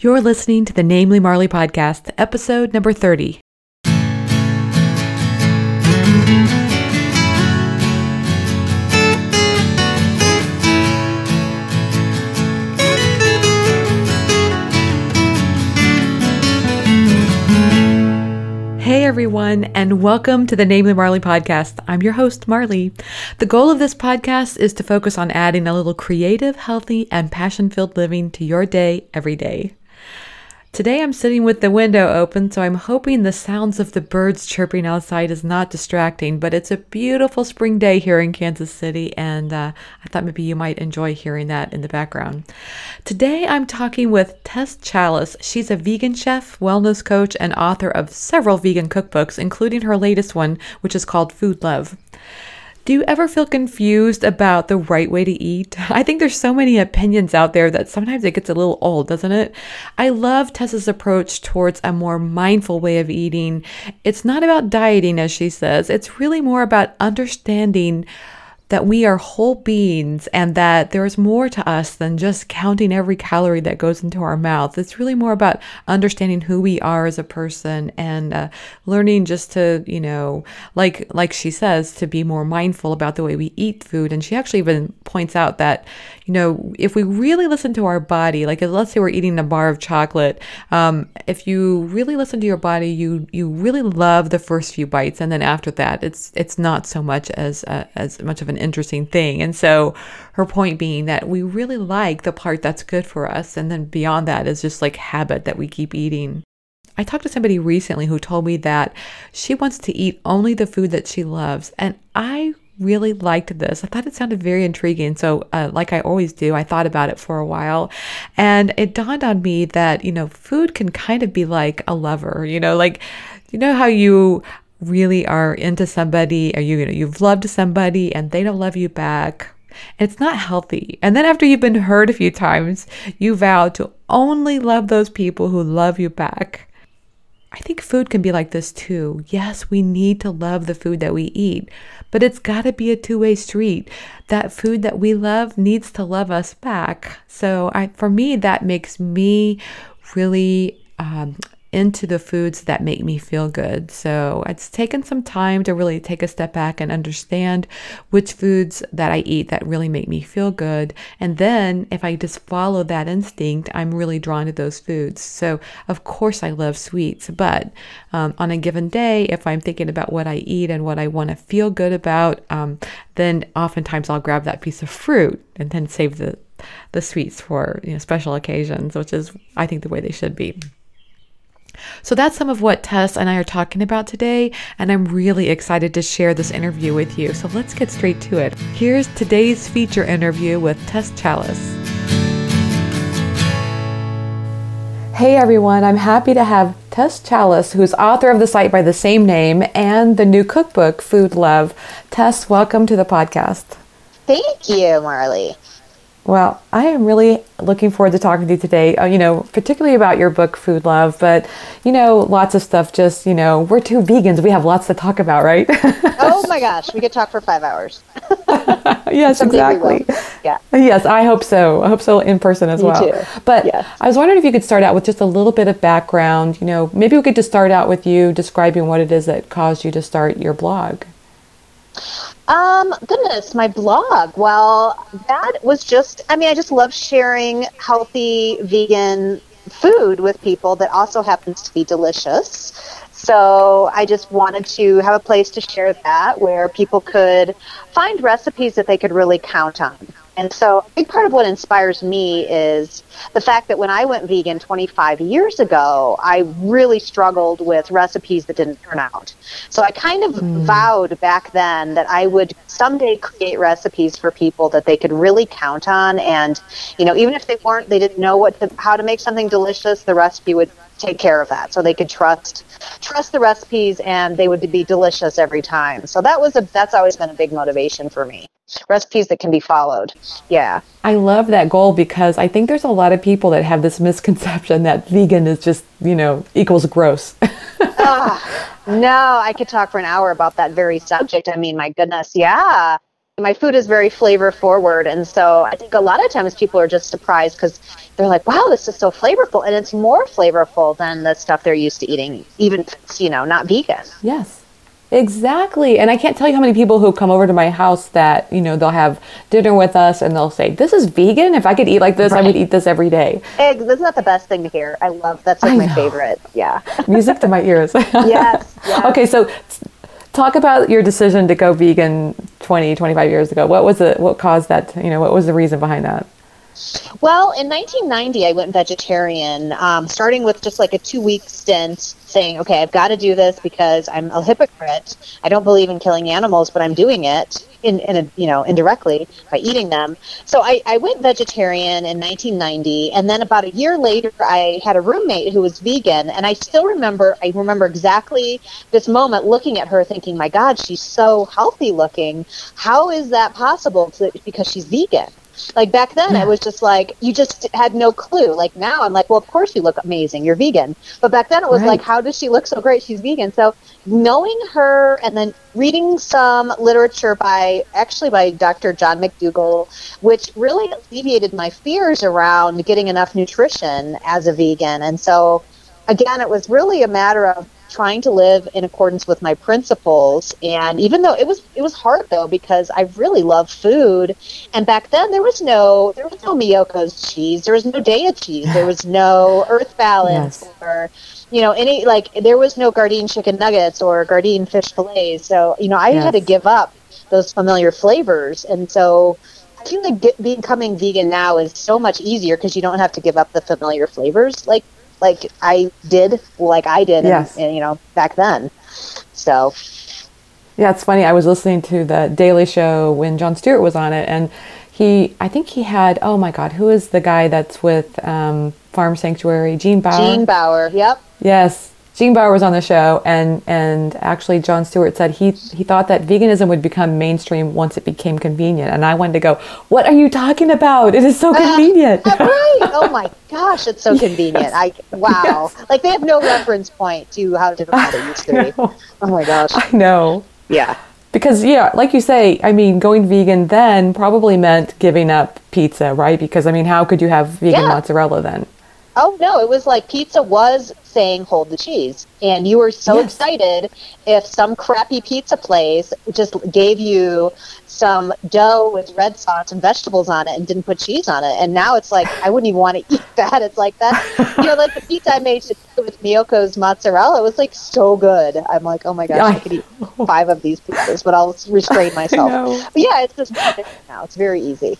You're listening to the Namely Marley podcast, episode number 30. Hey everyone, and welcome to the Namely Marley podcast. I'm your host, Marley. The goal of this podcast is to focus on adding a little creative, healthy, and passion filled living to your day every day. Today I'm sitting with the window open, so I'm hoping the sounds of the birds chirping outside is not distracting, but it's a beautiful spring day here in Kansas City, and uh, I thought maybe you might enjoy hearing that in the background. Today I'm talking with Tess Challis. She's a vegan chef, wellness coach, and author of several vegan cookbooks, including her latest one, which is called Food Love. Do you ever feel confused about the right way to eat? I think there's so many opinions out there that sometimes it gets a little old, doesn't it? I love Tessa's approach towards a more mindful way of eating. It's not about dieting, as she says, it's really more about understanding that we are whole beings and that there's more to us than just counting every calorie that goes into our mouth. It's really more about understanding who we are as a person and uh, learning just to, you know, like like she says, to be more mindful about the way we eat food. And she actually even points out that, you know, if we really listen to our body, like let's say we're eating a bar of chocolate, um, if you really listen to your body, you you really love the first few bites, and then after that, it's it's not so much as uh, as much of an interesting thing. And so her point being that we really like the part that's good for us. And then beyond that is just like habit that we keep eating. I talked to somebody recently who told me that she wants to eat only the food that she loves. And I really liked this. I thought it sounded very intriguing. So, uh, like I always do, I thought about it for a while. And it dawned on me that, you know, food can kind of be like a lover, you know, like, you know how you really are into somebody or you, you know, you've loved somebody and they don't love you back. It's not healthy. And then after you've been hurt a few times, you vow to only love those people who love you back. I think food can be like this too. Yes, we need to love the food that we eat, but it's got to be a two-way street. That food that we love needs to love us back. So, I, for me, that makes me really um, into the foods that make me feel good. So it's taken some time to really take a step back and understand which foods that I eat that really make me feel good. And then if I just follow that instinct, I'm really drawn to those foods. So of course I love sweets, but um, on a given day, if I'm thinking about what I eat and what I want to feel good about, um, then oftentimes I'll grab that piece of fruit and then save the the sweets for you know, special occasions, which is I think the way they should be. So that's some of what Tess and I are talking about today, and I'm really excited to share this interview with you. So let's get straight to it. Here's today's feature interview with Tess Challis. Hey everyone, I'm happy to have Tess Challis, who's author of the site by the same name and the new cookbook, Food Love. Tess, welcome to the podcast. Thank you, Marley. Well, I am really looking forward to talking to you today, uh, you know, particularly about your book, Food Love, but, you know, lots of stuff just, you know, we're two vegans. We have lots to talk about, right? oh my gosh, we could talk for five hours. yes, exactly. Yeah. Yes, I hope so. I hope so in person as Me well. Too. But yes. I was wondering if you could start out with just a little bit of background. You know, maybe we could just start out with you describing what it is that caused you to start your blog. Um, goodness, my blog. Well, that was just, I mean, I just love sharing healthy vegan food with people that also happens to be delicious. So I just wanted to have a place to share that where people could find recipes that they could really count on. And so a big part of what inspires me is the fact that when I went vegan 25 years ago, I really struggled with recipes that didn't turn out. So I kind of mm. vowed back then that I would someday create recipes for people that they could really count on and you know even if they weren't they didn't know what to, how to make something delicious, the recipe would take care of that so they could trust trust the recipes and they would be delicious every time so that was a that's always been a big motivation for me recipes that can be followed yeah i love that goal because i think there's a lot of people that have this misconception that vegan is just you know equals gross ah, no i could talk for an hour about that very subject i mean my goodness yeah my food is very flavor forward and so i think a lot of times people are just surprised because they're like, wow, this is so flavorful. And it's more flavorful than the stuff they're used to eating, even if it's, you know, not vegan. Yes. Exactly. And I can't tell you how many people who come over to my house that, you know, they'll have dinner with us and they'll say, This is vegan. If I could eat like this, right. I would eat this every day. Eggs, that's not the best thing to hear. I love that's like I my know. favorite. Yeah. Music to my ears. yes, yes. Okay, so talk about your decision to go vegan 20, 25 years ago. What was it what caused that, you know, what was the reason behind that? Well, in 1990, I went vegetarian, um, starting with just like a two week stint saying, okay, I've got to do this because I'm a hypocrite. I don't believe in killing animals, but I'm doing it in, in a, you know, indirectly by eating them. So I, I went vegetarian in 1990. And then about a year later, I had a roommate who was vegan. And I still remember, I remember exactly this moment looking at her thinking, my God, she's so healthy looking. How is that possible? To, because she's vegan. Like back then, yeah. it was just like you just had no clue. Like now, I'm like, well, of course you look amazing. You're vegan. But back then, it was right. like, how does she look so great? She's vegan. So knowing her and then reading some literature by actually by Dr. John McDougall, which really alleviated my fears around getting enough nutrition as a vegan. And so again, it was really a matter of trying to live in accordance with my principles. And even though it was it was hard though because I really love food. And back then there was no there was no Miyoko's cheese. There was no Daiya cheese. There was no Earth Balance yes. or you know any like there was no Gardein chicken nuggets or Gardein fish fillets so you know I yes. had to give up those familiar flavors. And so I feel like becoming vegan now is so much easier because you don't have to give up the familiar flavors. Like like I did, like I did, yes. in, in, you know, back then. So. Yeah, it's funny. I was listening to the Daily Show when Jon Stewart was on it, and he, I think he had, oh my God, who is the guy that's with um, Farm Sanctuary? Gene Baur. Gene Baur. Yep. Yes. Gene Baur was on the show, and and actually Jon Stewart said he he thought that veganism would become mainstream once it became convenient. And I wanted to go, what are you talking about? It is so convenient. Uh, right? Oh my gosh, it's so convenient. Yes. I wow, yes. like they have no reference point to how difficult it used to be. Oh my gosh. I know. Yeah. Because yeah, like you say, I mean, going vegan then probably meant giving up pizza, right? Because I mean, how could you have vegan yeah. mozzarella then? Oh no, it was like pizza was saying hold the cheese. And you were so yes. excited if some crappy pizza place just gave you some dough with red sauce and vegetables on it and didn't put cheese on it. And now it's like I wouldn't even want to eat that. It's like that you know, like the pizza I made with Miyoko's mozzarella, was like so good. I'm like, oh my gosh, I, I could eat five of these pizzas, but I'll restrain myself. But yeah, it's just now. It's very easy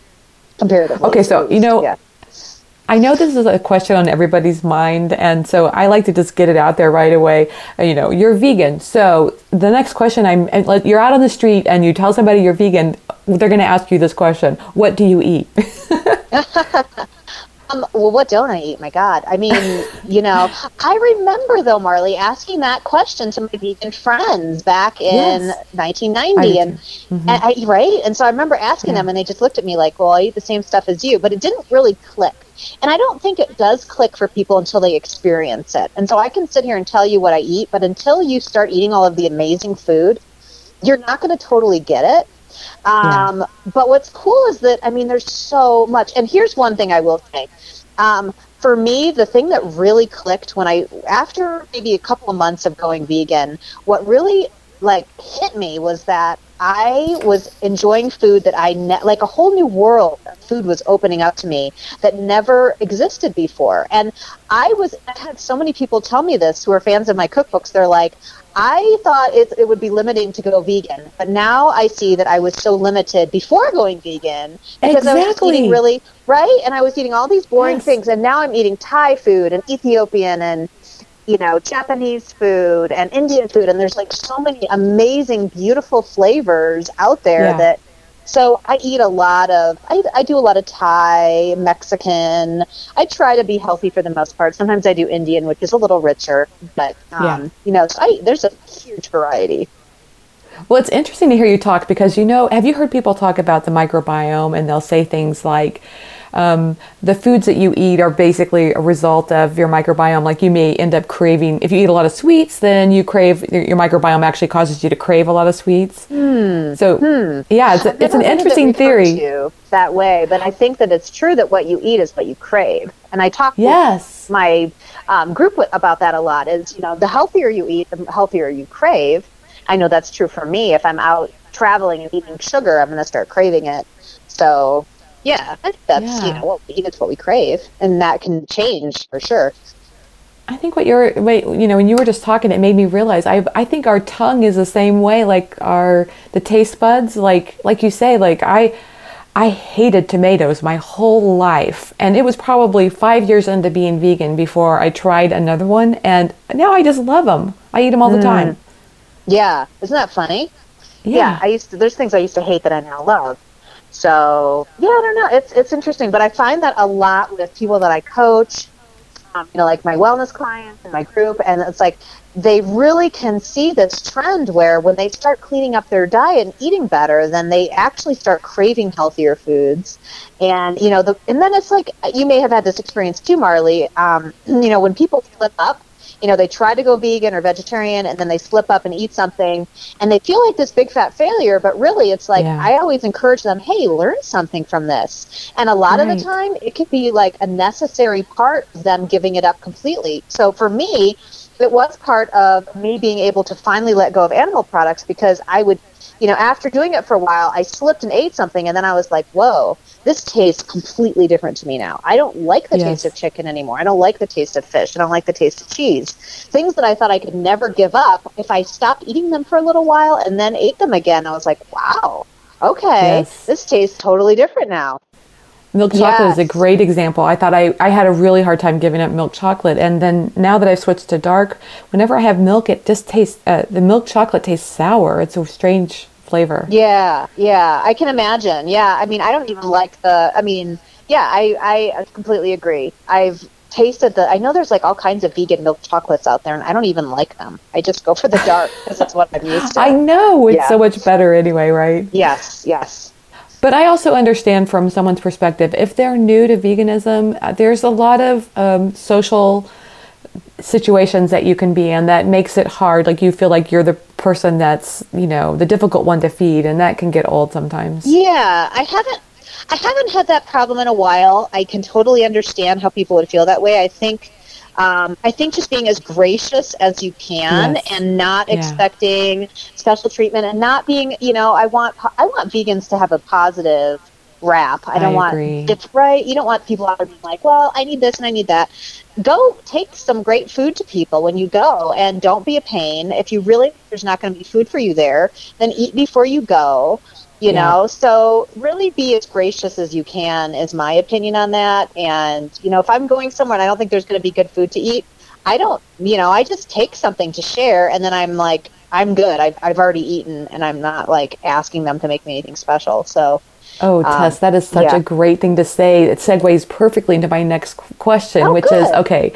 comparatively. Okay, so you know yeah. I know this is a question on everybody's mind, and so I like to just get it out there right away. Uh, you know, you're vegan. So the next question, I'm you're out on the street and you tell somebody you're vegan. They're going to ask you this question: What do you eat? Um, well, what don't I eat? My God. I mean, you know, I remember though, Marley, asking that question to my vegan friends back in yes. 1990, and, mm-hmm. and I, right, and so I remember asking yeah. them, and they just looked at me like, "Well, I eat the same stuff as you," but it didn't really click. And I don't think it does click for people until they experience it. And so I can sit here and tell you what I eat, but until you start eating all of the amazing food, you're not going to totally get it. Um, yeah. But what's cool is that, I mean, there's so much. And here's one thing I will say. Um, for me, the thing that really clicked when I, after maybe a couple of months of going vegan, what really like hit me was that I was enjoying food that I ne- like a whole new world of food was opening up to me that never existed before. And I was I had so many people tell me this who are fans of my cookbooks. They're like, I thought it, it would be limiting to go vegan, but now I see that I was so limited before going vegan because exactly. I was eating really right, and I was eating all these boring yes. things, and now I'm eating Thai food and Ethiopian and you know, Japanese food and Indian food, and there's like so many amazing, beautiful flavors out there yeah. that. So I eat a lot of, I, I do a lot of Thai, Mexican. I try to be healthy for the most part. Sometimes I do Indian, which is a little richer, but um, yeah. you know, so I, there's a huge variety. Well, it's interesting to hear you talk because you know, have you heard people talk about the microbiome and they'll say things like, um, the foods that you eat are basically a result of your microbiome. Like you may end up craving, if you eat a lot of sweets, then you crave, your microbiome actually causes you to crave a lot of sweets. Hmm. So, Hmm. yeah, it's, it's an interesting theory. that way, but I think that it's true that what you eat is what you crave. And I talk Yes. my um, group with, about that a lot. Is you know, the healthier you eat, the healthier you crave. I know that's true for me. If I'm out traveling and eating sugar, I'm going to start craving it. So, yeah, I think that's you know what we eat is what we crave, and that can change for sure. I think what you're, wait, you know, when you were just talking, it made me realize I, I think our tongue is the same way, like our, the taste buds, like, like you say, like I, I hated tomatoes my whole life. And it was probably five years into being vegan before I tried another one. And now I just love them. I eat them all the hmm. time. Yeah, isn't that funny? yeah. I used to. There's things I used to hate that I now love. So yeah, I don't know. It's it's interesting, but I find that a lot with people that I coach, um, you know, like my wellness clients and my group, and it's like they really can see this trend where when they start cleaning up their diet and eating better, then they actually start craving healthier foods, and you know, the and then it's like you may have had this experience too, Marley. Um, you know, when people flip up you know, they try to go vegan or vegetarian and then they slip up and eat something and they feel like this big fat failure, but really it's like Yeah. I always encourage them, hey, learn something from this. And a lot of the time it could be like a necessary part of them giving it up completely. So for me, it was part of me being able to finally let go of animal products because I would, you know, after doing it for a while, I slipped and ate something and then I was like, whoa, this tastes completely different to me now. I don't like the Yes. taste of chicken anymore. I don't like the taste of fish. I don't like the taste of cheese. Things that I thought I could never give up, if I stopped eating them for a little while and then ate them again, I was like, wow, okay, Yes. this tastes totally different now. Milk chocolate is a great example. I thought I, I had a really hard time giving up milk chocolate. And then now that I've switched to dark, whenever I have milk, it just tastes, uh, the milk chocolate tastes sour. It's a strange flavor. Yeah, yeah, I can imagine. Yeah, I mean, I don't even like the. I mean, yeah, I I completely agree. I've tasted the. I know there's like all kinds of vegan milk chocolates out there, and I don't even like them. I just go for the dark because that's what I'm used to. I know it's Yeah. so much better anyway, right? yes, yes. But I also understand from someone's perspective, if they're new to veganism, uh, there's a lot of um, social situations that you can be in that makes it hard. Like you feel like you're the person that's, you know, the difficult one to feed, and that can get old sometimes. Yeah, I haven't. I haven't had that problem in a while. I can totally understand how people would feel that way. I think. Um, I think just being as gracious as you can Yes. and not Yeah. expecting special treatment and not being, you know, I want I want vegans to have a positive rap. I don't I want agree. it's right. You don't want people out there being like, well, I need this and I need that. Go take some great food to people when you go, and don't be a pain. If you really there's not going to be food for you there, then eat before you go. You Yeah. know, so really be as gracious as you can is my opinion on that. And you know, if I'm going somewhere and I don't think there's going to be good food to eat, I don't. You know, I just take something to share, and then I'm like, I'm good. I've I've already eaten, and I'm not like asking them to make me anything special. So. Oh, um, Tess, that is such yeah. a great thing to say. It segues perfectly into my next question, Oh, which is okay,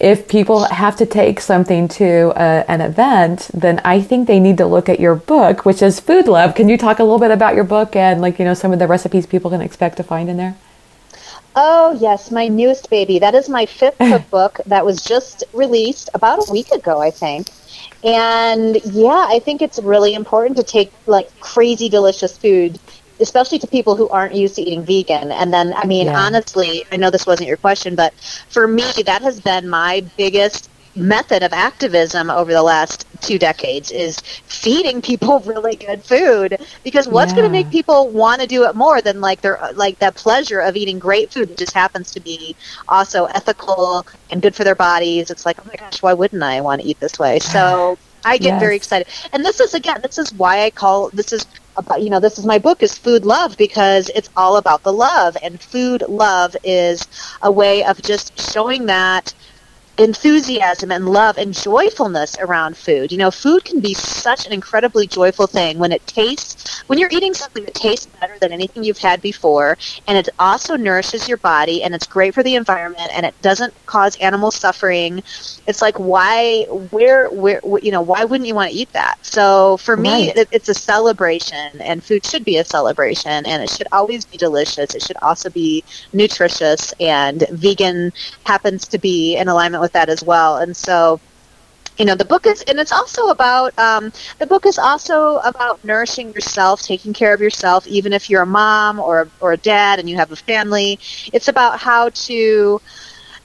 if people have to take something to uh, an event, then I think they need to look at your book, which is Food Love. Can you talk a little bit about your book and, like, you know, some of the recipes people can expect to find in there? Oh, yes, my newest baby. That is my fifth cookbook that was just released about a week ago, I think. And yeah, I think it's really important to take like crazy delicious food, especially to people who aren't used to eating vegan. And then, I mean, Yeah. honestly, I know this wasn't your question, but for me, that has been my biggest method of activism over the last two decades is feeding people really good food because what's going to make people want to do it more than like their like that pleasure of eating great food that just happens to be also ethical and good for their bodies it's like oh my gosh why wouldn't i want to eat this way so i get very excited. And this is again this is why i call this is about you know this is my book is food love because it's all about the love. And food love is a way of just showing that enthusiasm and love and joyfulness around food. You know, food can be such an incredibly joyful thing when it tastes, when you're eating something that tastes better than anything you've had before, and it also nourishes your body and it's great for the environment and it doesn't cause animal suffering. It's like, why, where, where, you know, why wouldn't you want to eat that? So for me, it, it's a celebration, and food should be a celebration, and it should always be delicious. It should also be nutritious, and vegan happens to be in alignment with with that as well. And so you know the book is and it's also about um, the book is also about nourishing yourself taking care of yourself even if you're a mom or, or a dad and you have a family it's about how to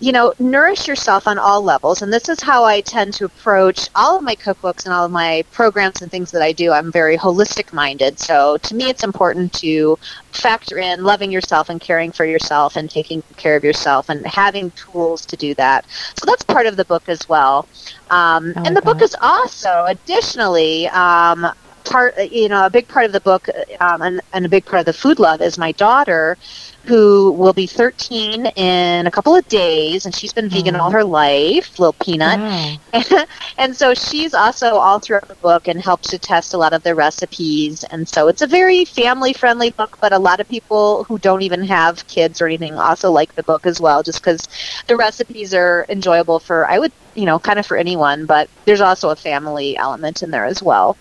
you know, nourish yourself on all levels. And this is how I tend to approach all of my cookbooks and all of my programs and things that I do. I'm very holistic minded. So to me, it's important to factor in loving yourself and caring for yourself and taking care of yourself and having tools to do that. So that's part of the book as well. Um, and the that. book is also, additionally, um, part you know a big part of the book um, and, and a big part of the food love is my daughter who will be 13 in a couple of days, and she's been vegan all her life, little peanut. Mm. and so she's also all throughout the book and helped to test a lot of the recipes. And so it's a very family friendly book, but a lot of people who don't even have kids or anything also like the book as well, just because the recipes are enjoyable for, I would you know, kind of for anyone, but there's also a family element in there as well.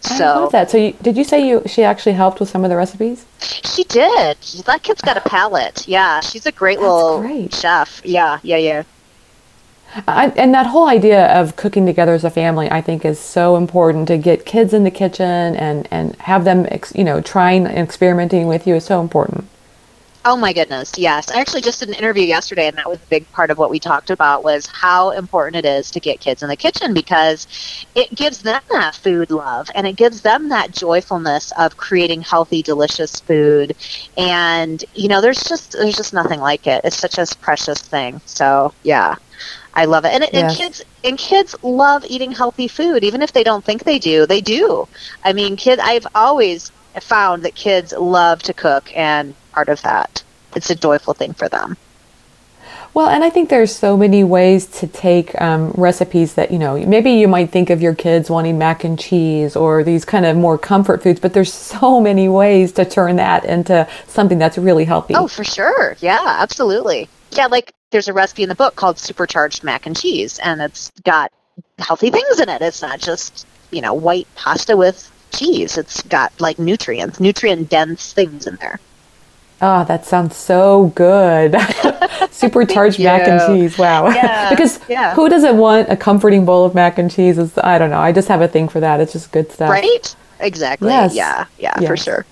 So I love that. So you, did you say you she actually helped with some of the recipes? She did. That kid's got a oh. palate. Yeah, she's a great That's little great. chef. Yeah, yeah, yeah. I, and that whole idea of cooking together as a family, I think, is so important to get kids in the kitchen and, and have them, ex, you know, trying and experimenting with you is so important. Oh my goodness, yes. I actually just did an interview yesterday and that was a big part of what we talked about was how important it is to get kids in the kitchen because it gives them that food love and it gives them that joyfulness of creating healthy, delicious food. And you know, there's just there's just nothing like it. It's such a precious thing. So, yeah. I love it. And, yes. and kids and kids love eating healthy food even if they don't think they do. They do. I mean, kid I've always found that kids love to cook and part of that. It's a joyful thing for them. Well, and I think there's so many ways to take um, recipes that, you know, maybe you might think of your kids wanting mac and cheese or these kind of more comfort foods, but there's so many ways to turn that into something that's really healthy. Oh, for sure. Yeah, absolutely. Yeah, like there's a recipe in the book called supercharged mac and cheese, and it's got healthy things in it. It's not just, you know, white pasta with cheese. It's got like nutrients, nutrient dense things in there. Oh, that sounds so good. Supercharged mac and cheese. Wow. Yeah, because yeah. who doesn't want a comforting bowl of mac and cheese? Is I don't know. I just have a thing for that. It's just good stuff. Right? Exactly. Yes. Yeah. Yeah, yes. for sure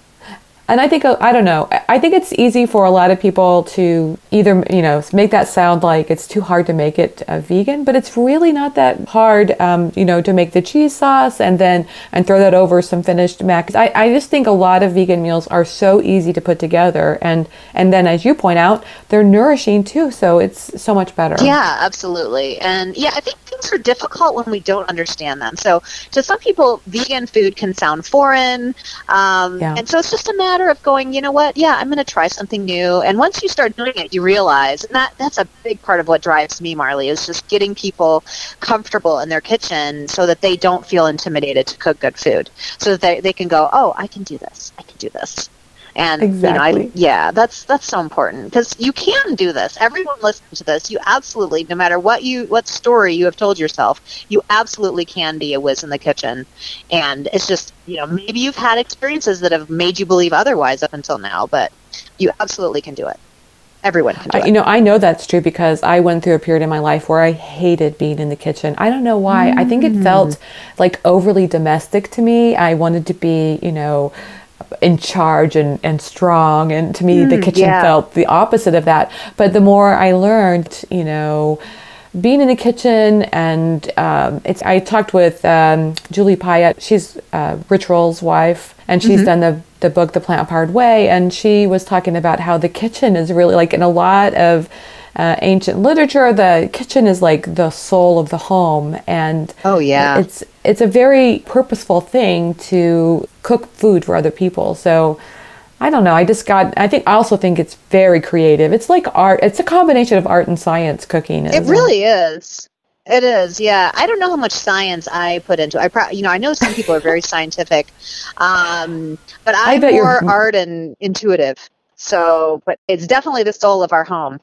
and I think uh, I don't know. I think it's easy for a lot of people to either you know make that sound like it's too hard to make it uh, vegan, but it's really not that hard. Um, you know, to make the cheese sauce and then and throw that over some finished mac. I, I just think a lot of vegan meals are so easy to put together, and and then as you point out, they're nourishing too. So it's so much better. Yeah, absolutely. And yeah, I think things are difficult when we don't understand them. So to some people, vegan food can sound foreign, um, yeah. and so it's just a matter of going, you know what? Yeah, I'm going to try something new. And once you start doing it, you realize, and that that's a big part of what drives me, Marley, is just getting people comfortable in their kitchen so that they don't feel intimidated to cook good food, so that they, they can go, oh, I can do this. I can do this. And exactly. you know, I, yeah, that's that's so important because you can do this. Everyone listening to this, you absolutely, no matter what you what story you have told yourself, you absolutely can be a whiz in the kitchen. And it's just you know maybe you've had experiences that have made you believe otherwise up until now, but you absolutely can do it. Everyone can do it. You know, I know that's true because I went through a period in my life where I hated being in the kitchen. I don't know why. Mm. I think it felt mm. like overly domestic to me. I wanted to be, you know, in charge and, and strong. And to me, mm, the hmm, kitchen yeah. felt the opposite of that. But the more I learned, you know, being in the kitchen and um, it's I talked with um, Julie Piatt. She's uh, Roll's wife, and she's mm-hmm. done the the book The Plant Powered Way, and she was talking about how the kitchen is really like in a lot of uh, ancient literature, the kitchen is like the soul of the home, and oh yeah, it's it's a very purposeful thing to cook food for other people. So I don't know. I just got. I think I also think it's very creative. It's like art. It's a combination of art and science. Cooking. It really is. It is, yeah. I don't know how much science I put into. it. I, pro- you know, I know some people are very scientific, um, but I'm I more you're- art and intuitive. So, but it's definitely the soul of our home.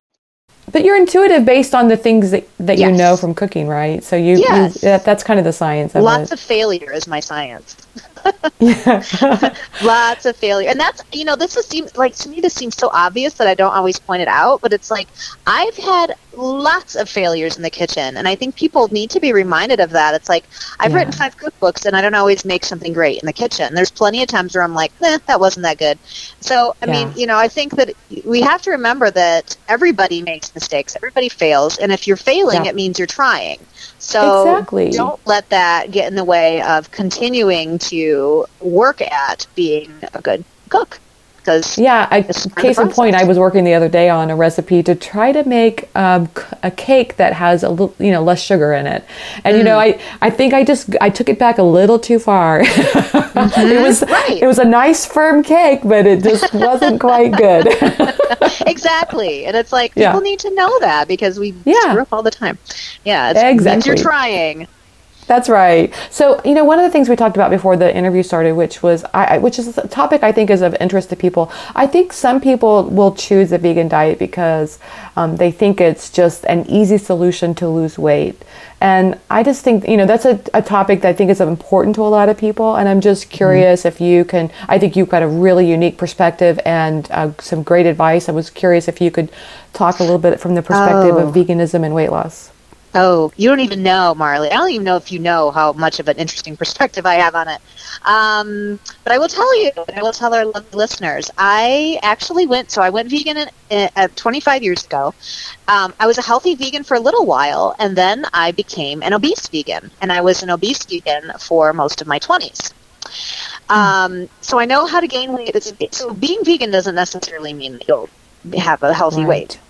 But you're intuitive based on the things that, that you know from cooking, right? So you, Yes. you that, that's kind of the science of Lots it. of failure is my science. Lots of failure, and that's you know this is seems like to me this seems so obvious that I don't always point it out, but it's like I've had lots of failures in the kitchen, and I think people need to be reminded of that. It's like I've Yeah. written five cookbooks, and I don't always make something great in the kitchen. There's plenty of times where I'm like, eh, that wasn't that good. So I mean, you know, I think that we have to remember that everybody makes mistakes, everybody fails, and if you're failing, Yeah. it means you're trying. So Exactly. don't let that get in the way of continuing to work at being a good cook. Because Yeah, I, case in point, I was working the other day on a recipe to try to make um, a cake that has a little, you know, less sugar in it. And you Mm. know, I, I think I just I took it back a little too far. it was Mm-hmm. Right. it was a nice firm cake, but it just wasn't quite good. exactly, and it's like Yeah. people need to know that because we Yeah. screw up all the time. Yeah, it's, Exactly. you're trying. That's right. So, you know, one of the things we talked about before the interview started, which was, I, which is a topic I think is of interest to people. I think some people will choose a vegan diet because um, they think it's just an easy solution to lose weight. And I just think, you know, that's a, a topic that I think is important to a lot of people. And I'm just curious if you can, I think you've got a really unique perspective and uh, some great advice. I was curious if you could talk a little bit from the perspective Oh. of veganism and weight loss. Oh, you don't even know, Marley. I don't even know if you know how much of an interesting perspective I have on it. Um, but I will tell you, and I will tell our lovely listeners, I actually went, so I went vegan in, in, uh, 25 years ago. Um, I was a healthy vegan for a little while, and then I became an obese vegan. And I was an obese vegan for most of my 20s. Um, so I know how to gain weight. So being vegan doesn't necessarily mean that you'll have a healthy Right. weight.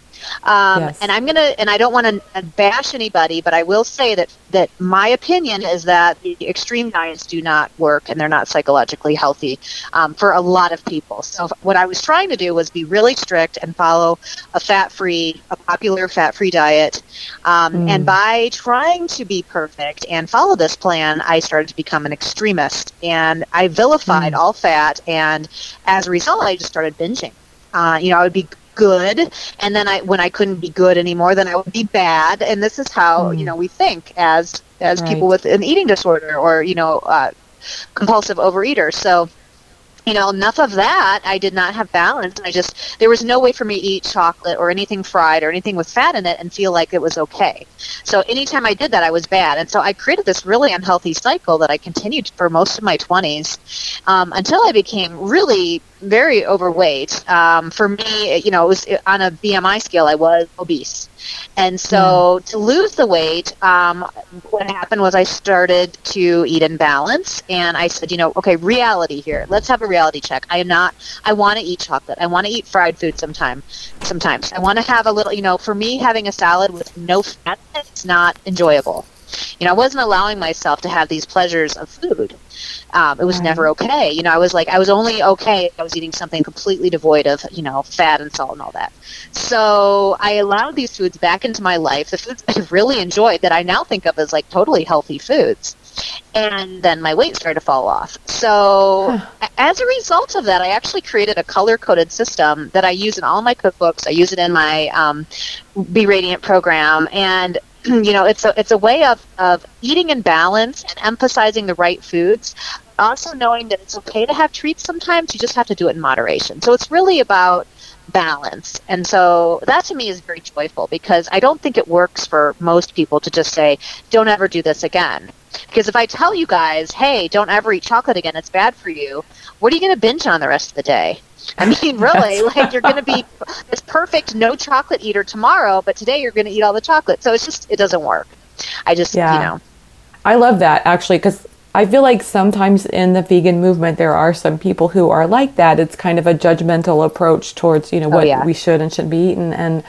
Um, Yes. And I'm gonna, and I don't want to bash anybody, but I will say that that my opinion is that the extreme diets do not work, and they're not psychologically healthy um, for a lot of people. So what I was trying to do was be really strict and follow a fat-free, a popular fat-free diet. Um, Mm. And by trying to be perfect and follow this plan, I started to become an extremist, and I vilified Mm. all fat, and as a result, I just started binging. Uh, you know, I would be good and then i when i couldn't be good anymore then i would be bad and this is how Mm. you know we think as as Right. people with an eating disorder or you know uh, compulsive overeater so you know enough of that i did not have balance. I just there was no way for me to eat chocolate or anything fried or anything with fat in it and feel like it was okay. So anytime i did that i was bad. And so i created this really unhealthy cycle that i continued for most of my 20s um, until i became really very overweight. Um, for me you know it was on a bmi scale i was obese and so to lose the weight, um, what happened was I started to eat in balance, and I said, you know, okay, reality here. Let's have a reality check. I am not. I want to eat chocolate. I want to eat fried food sometime. Sometimes I want to have a little. You know, for me, having a salad with no fat in it is not enjoyable. You know, I wasn't allowing myself to have these pleasures of food. Um, it was Right. never okay. You know, I was like, I was only okay if I was eating something completely devoid of, you know, fat and salt and all that. So I allowed these foods back into my life, the foods I really enjoyed that I now think of as like totally healthy foods. And then my weight started to fall off. So as a result of that, I actually created a color coded system that I use in all my cookbooks. I use it in my um, Be Radiant program. And you know, it's a it's a way of, of eating in balance and emphasizing the right foods. Also knowing that it's okay to have treats sometimes, you just have to do it in moderation. So it's really about balance. And so that to me is very joyful because I don't think it works for most people to just say, don't ever do this again. Because if I tell you guys, hey, don't ever eat chocolate again, it's bad for you, what are you going to binge on the rest of the day? I mean, really, like you're going to be this perfect no chocolate eater tomorrow, but today you're going to eat all the chocolate. So it's just, it doesn't work. I just, Yeah. you know, I love that actually because I feel like sometimes in the vegan movement there are some people who are like that. It's kind of a judgmental approach towards you know oh, what Oh, yeah. we should and shouldn't be eating. And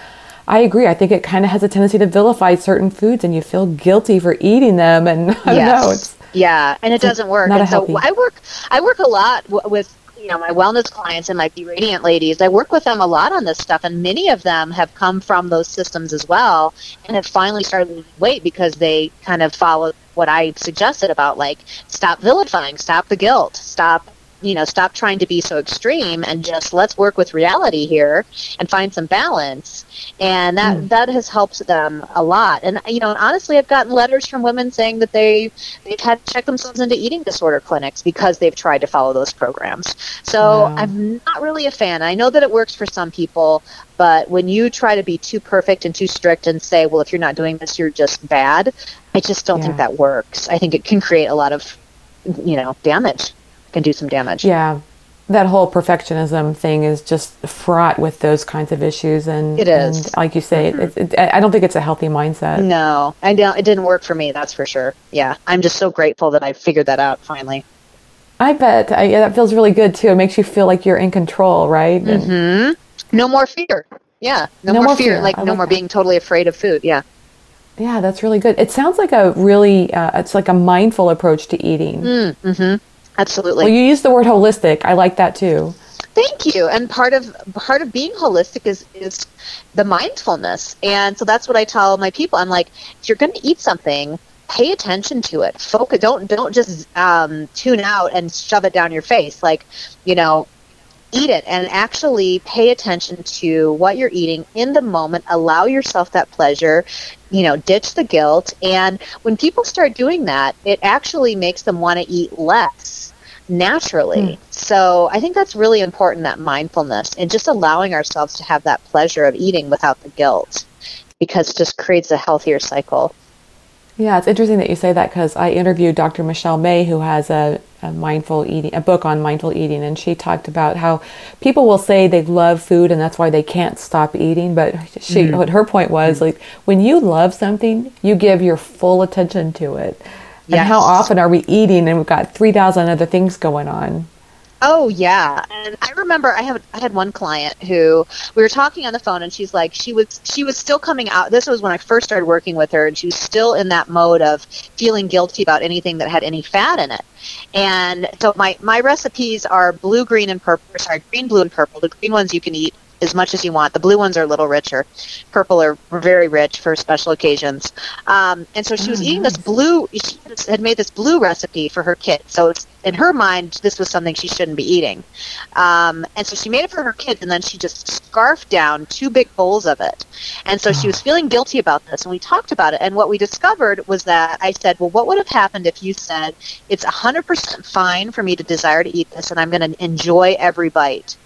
I agree. I think it kind of has a tendency to vilify certain foods, and you feel guilty for eating them. And I don't know. It's yeah, and it doesn't work. not and so healthy- I work, I work a lot w- with you know my wellness clients and my Be Radiant ladies, I work with them a lot on this stuff, and many of them have come from those systems as well, and have finally started losing weight because they kind of followed what I suggested about like stop vilifying, stop the guilt, stop you know stop trying to be so extreme and just let's work with reality here and find some balance and that mm. that has helped them a lot and you know honestly i've gotten letters from women saying that they they've had to check themselves into eating disorder clinics because they've tried to follow those programs so wow. i'm not really a fan i know that it works for some people but when you try to be too perfect and too strict and say well if you're not doing this you're just bad i just don't yeah. think that works i think it can create a lot of you know damage can do some damage. Yeah. That whole perfectionism thing is just fraught with those kinds of issues, and it is. And like you say, mm-hmm. it, it, I don't think it's a healthy mindset. No, I don't. It didn't work for me. That's for sure. Yeah, I'm just so grateful that I figured that out finally. I bet I, that feels really good too. It makes you feel like you're in control, right? Mm-hmm. No more fear. Yeah, no, no more, more, fear. fear. Like I no like more that. being totally afraid of food. Yeah. Yeah, that's really good. It sounds like a really, uh, it's like a mindful approach to eating. Mm, mm-hmm. Absolutely. Well, you use the word holistic. I like that too. Thank you. And part of part of being holistic is is the mindfulness. And so that's what I tell my people. I'm like, if you're going to eat something, pay attention to it. Focus. Don't don't just um, tune out and shove it down your face. Like, you know, eat it and actually pay attention to what you're eating in the moment. Allow yourself that pleasure. You know, ditch the guilt. And when people start doing that, it actually makes them want to eat less naturally. Mm. So I think that's really important that mindfulness and just allowing ourselves to have that pleasure of eating without the guilt because it just creates a healthier cycle. Yeah, it's interesting that you say that because I interviewed Dr. Michelle May, who has a, a, mindful eating, a book on mindful eating, and she talked about how people will say they love food and that's why they can't stop eating. But she, mm-hmm. what her point was, like when you love something, you give your full attention to it. Yes. And how often are we eating and we've got 3,000 other things going on? Oh yeah, and I remember I have I had one client who we were talking on the phone, and she's like she was she was still coming out. This was when I first started working with her, and she was still in that mode of feeling guilty about anything that had any fat in it. And so my my recipes are blue, green, and purple. Sorry, green, blue, and purple. The green ones you can eat as much as you want. The blue ones are a little richer. Purple are very rich for special occasions. Um, and so she was oh, eating this blue. She had made this blue recipe for her kid. So in her mind, this was something she shouldn't be eating. Um, and so she made it for her kids, and then she just scarfed down two big bowls of it. And so oh. she was feeling guilty about this, and we talked about it. And what we discovered was that I said, "Well, what would have happened if you said it's 100% fine for me to desire to eat this, and I'm going to enjoy every bite."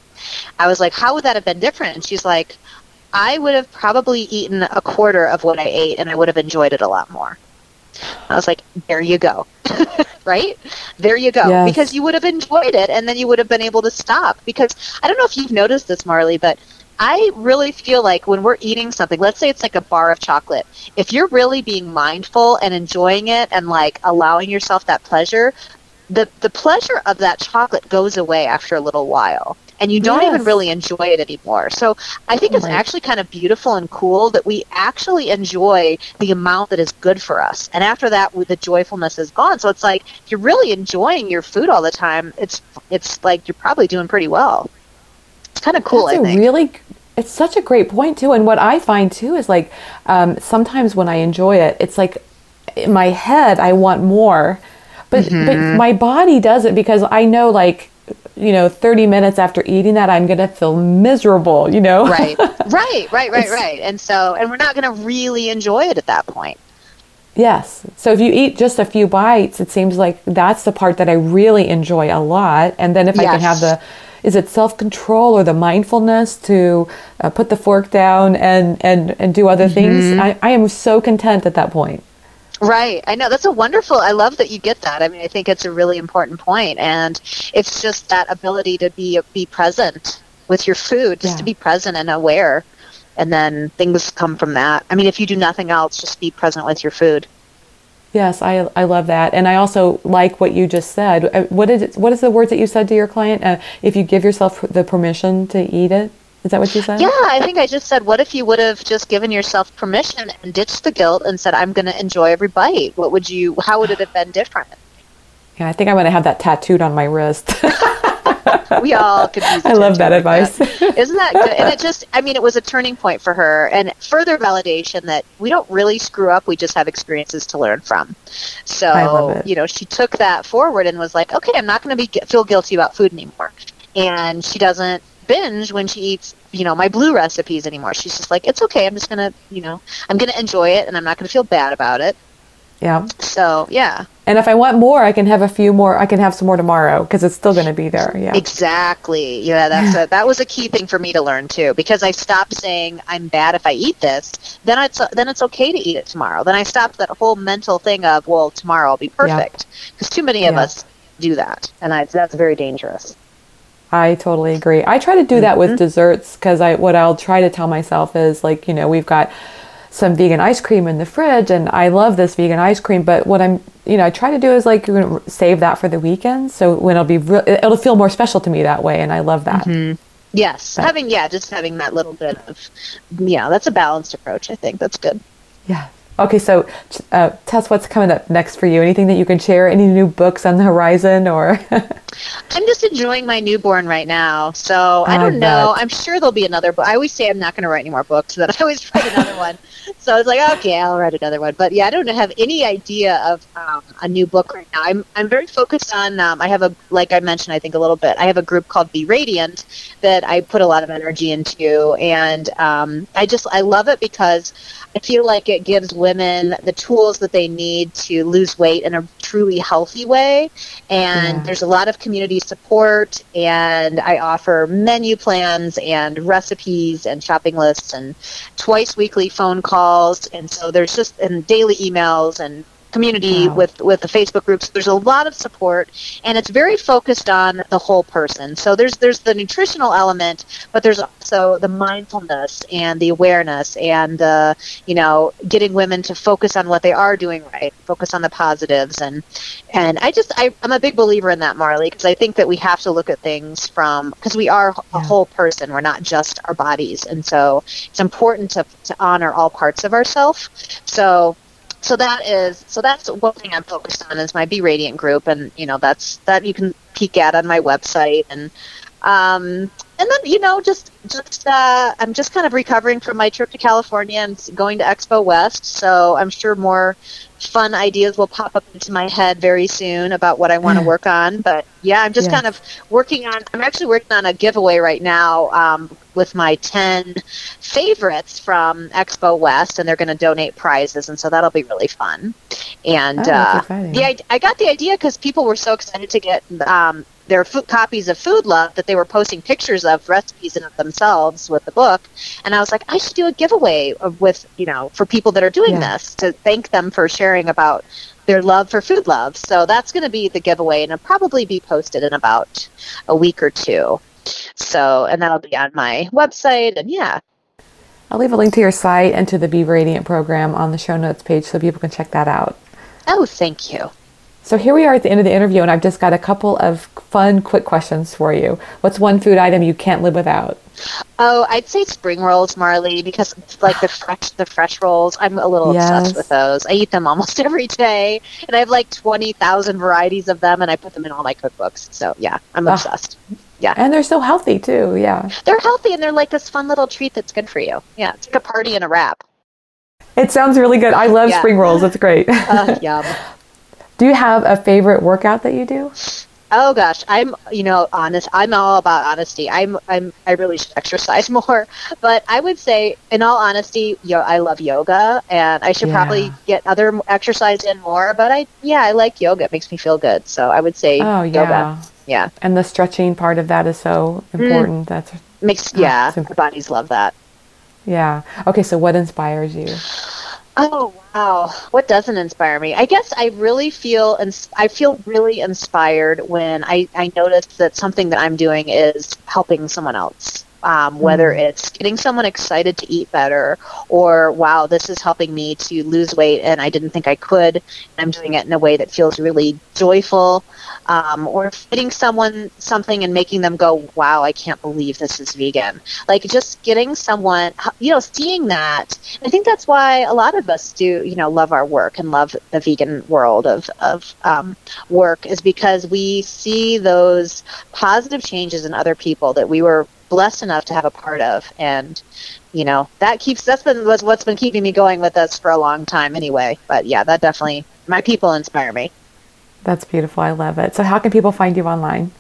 I was like, how would that have been different? And she's like, I would have probably eaten a quarter of what I ate and I would have enjoyed it a lot more. I was like, there you go. right? There you go. Yes. Because you would have enjoyed it and then you would have been able to stop. Because I don't know if you've noticed this, Marley, but I really feel like when we're eating something, let's say it's like a bar of chocolate, if you're really being mindful and enjoying it and like allowing yourself that pleasure, the, the pleasure of that chocolate goes away after a little while and you don't yes. even really enjoy it anymore. So I think it's right. actually kind of beautiful and cool that we actually enjoy the amount that is good for us. And after that, the joyfulness is gone. So it's like you're really enjoying your food all the time, it's it's like you're probably doing pretty well. It's kind of cool. That's I think. really it's such a great point too. And what I find too is like um, sometimes when I enjoy it, it's like in my head I want more, but mm-hmm. but my body does it because I know like you know 30 minutes after eating that i'm going to feel miserable you know? Right. Right right right right. And so and we're not going to really enjoy it at that point. Yes. So if you eat just a few bites it seems like that's the part that i really enjoy a lot. And then if yes. i can have the is it self-control or the mindfulness to uh, put the fork down and and and do other mm-hmm. things I, I am so content at that point Right. I know. That's a wonderful. I love that you get that. I mean, I think it's a really important point and it's just that ability to be be present with your food, just yeah. to be present and aware. And then things come from that. I mean, if you do nothing else, just be present with your food. Yes, I, I love that, and I also like what you just said. Uh, what is it, what is the words that you said to your client? Uh, if you give yourself the permission to eat it. Is that what you said? Yeah, I think I just said, what if you would have just given yourself permission and ditched the guilt and said, I'm going to enjoy every bite? What would you, how would it have been different? Yeah, I think I'm going to have that tattooed on my wrist. we all could use. I love that advice. That. Isn't that good? And it just, I mean, it was a turning point for her, and further validation that we don't really screw up. We just have experiences to learn from. So, you know, she took that forward and was like, okay, I'm not going to be feel guilty about food anymore. And she doesn't binge when she eats you know my blue recipes anymore she's just like it's okay i'm just gonna you know i'm gonna enjoy it and i'm not gonna feel bad about it yeah. So yeah. And if I want more, I can have a few more. I can have some more tomorrow because it's still going to be there. Yeah. Exactly. Yeah, that's a, that was a key thing for me to learn too because I stopped saying I'm bad if I eat this. Then it's then it's okay to eat it tomorrow. Then I stopped that whole mental thing of well tomorrow I'll be perfect because too many of us do that, and I, that's very dangerous. I totally agree. I try to do that mm-hmm. with desserts because I what I'll try to tell myself is like you know we've got some vegan ice cream in the fridge and I love this vegan ice cream but what I'm you know I try to do is like you know save that for the weekend so when it'll be re- it'll feel more special to me that way and I love that. Mm-hmm. Yes, but, having yeah, just having that little bit of yeah, that's a balanced approach. I think that's good. Yeah. Okay, so uh, Tess, what's coming up next for you? Anything that you can share? Any new books on the horizon, or? I'm just enjoying my newborn right now, so I don't I know. I'm sure there'll be another book. I always say I'm not going to write any more books, but I always write another one. So I was like, okay, I'll write another one. But yeah, I don't have any idea of um, a new book right now. I'm I'm very focused on. Um, I have a like I mentioned, I think a little bit. I have a group called Be Radiant that I put a lot of energy into, and um, I just I love it because I feel like it gives women the tools that they need to lose weight in a truly healthy way. And yeah. there's a lot of community support, and I offer menu plans and recipes and shopping lists and twice weekly phone calls. And so there's just and daily emails and community wow. with with the Facebook groups. There's a lot of support, and it's very focused on the whole person. So there's there's the nutritional element, but there's also the mindfulness and the awareness, and the you know getting women to focus on what they are doing right, focus on the positives, and and I just I, I'm a big believer in that, Marley, because I think that we have to look at things from because we are a whole person. We're not just our bodies, and so it's important to to honor all parts of ourselves. So so that is so that's one thing I'm focused on is my Be Radiant group, and you know that's that you can peek at on my website, and um, and then you know just just uh, I'm just kind of recovering from my trip to California and going to Expo West, so I'm sure more fun ideas will pop up into my head very soon about what I want to work on. But yeah, I'm just kind of working on. I'm actually working on a giveaway right now um, with my 10 favorites from Expo West, and they're going to donate prizes, and so that'll be really fun. And oh, uh, yeah, I, I, got the idea because people were so excited to get um, their food, copies of Food Love that they were posting pictures of recipes in it themselves with the book, and I was like, I should do a giveaway with you know for people that are doing yeah. this to thank them for sharing about their love for food love. So that's going to be the giveaway, and it'll probably be posted in about a week or two. So, and that'll be on my website, and yeah. I'll leave a link to your site and to the Be Radiant program on the show notes page so people can check that out. Oh, thank you. So here we are at the end of the interview, and I've just got a couple of fun, quick questions for you. What's one food item you can't live without? Oh, I'd say spring rolls, Marley, because like the fresh, the fresh rolls. I'm a little yes. obsessed with those. I eat them almost every day, and I have like twenty thousand varieties of them, and I put them in all my cookbooks. So yeah, I'm ah. obsessed. Yeah, and they're so healthy too. Yeah, they're healthy, and they're like this fun little treat that's good for you. Yeah, it's like a party in a wrap. It sounds really good. I love yeah. spring rolls. It's great. uh, yum. Do you have a favorite workout that you do? Oh gosh, I'm you know honest. I'm all about honesty. I'm I'm I really should exercise more, but I would say, in all honesty, yo, I love yoga, and I should yeah. probably get other exercise in more. But I yeah, I like yoga. It makes me feel good. So I would say oh, yeah. yoga. Yeah, and the stretching part of that is so mm. important. Mm. That's makes yeah, our bodies love that. Yeah. Okay, so what inspires you? Oh wow! What doesn't inspire me? I guess I really feel ins- I feel really inspired when I I notice that something that I'm doing is helping someone else. Um, whether mm. it's getting someone excited to eat better or wow this is helping me to lose weight and i didn't think i could and i'm doing it in a way that feels really joyful um, or fitting someone something and making them go wow i can't believe this is vegan like just getting someone you know seeing that i think that's why a lot of us do you know love our work and love the vegan world of, of um, work is because we see those positive changes in other people that we were blessed enough to have a part of. And you know that keeps that's been was what's been keeping me going with us for a long time anyway. But yeah that definitely my people inspire me. That's beautiful. I love it. So how can people find you online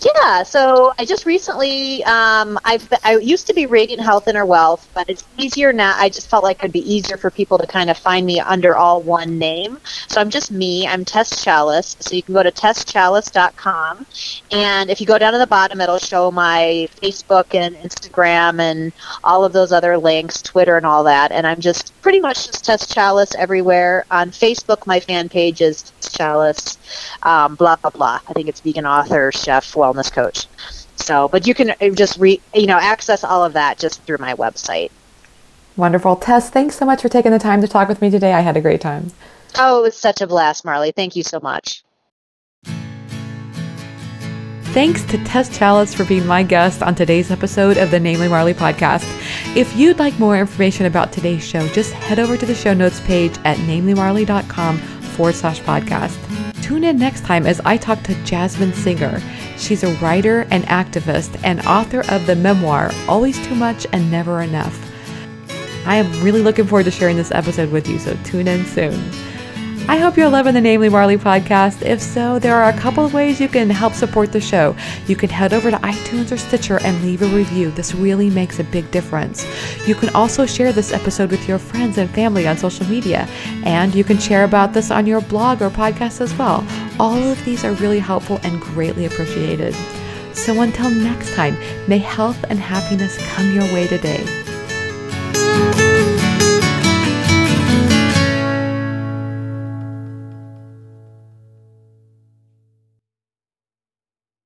yeah, so I just recently, um, I've I used to be Radiant Health Inner Wealth, but it's easier now. I just felt like it'd be easier for people to kind of find me under all one name. So I'm just me. I'm Tess Challis. So you can go to tesschallis.com, and if you go down to the bottom, it'll show my Facebook and Instagram and all of those other links, Twitter and all that. And I'm just pretty much just Tess Challis everywhere. On Facebook, my fan page is Challis. Um, blah blah blah. I think it's vegan author, chef, wellness coach. So, but you can uh, just re, you know, access all of that just through my website. Wonderful. Tess, thanks so much for taking the time to talk with me today. I had a great time. Oh, it was such a blast, Marley. Thank you so much. Thanks to Tess Challis for being my guest on today's episode of the Namely Marley podcast. If you'd like more information about today's show, just head over to the show notes page at namelymarley.com forward slash podcast. Tune in next time as I talk to Jasmin Singer. She's a writer and activist and author of the memoir Always Too Much and Never Enough. I am really looking forward to sharing this episode with you, so tune in soon. I hope you're loving the Namely Marley podcast. If so, there are a couple of ways you can help support the show. You can head over to iTunes or Stitcher and leave a review. This really makes a big difference. You can also share this episode with your friends and family on social media, and you can share about this on your blog or podcast as well. All of these are really helpful and greatly appreciated. So until next time, may health and happiness come your way today.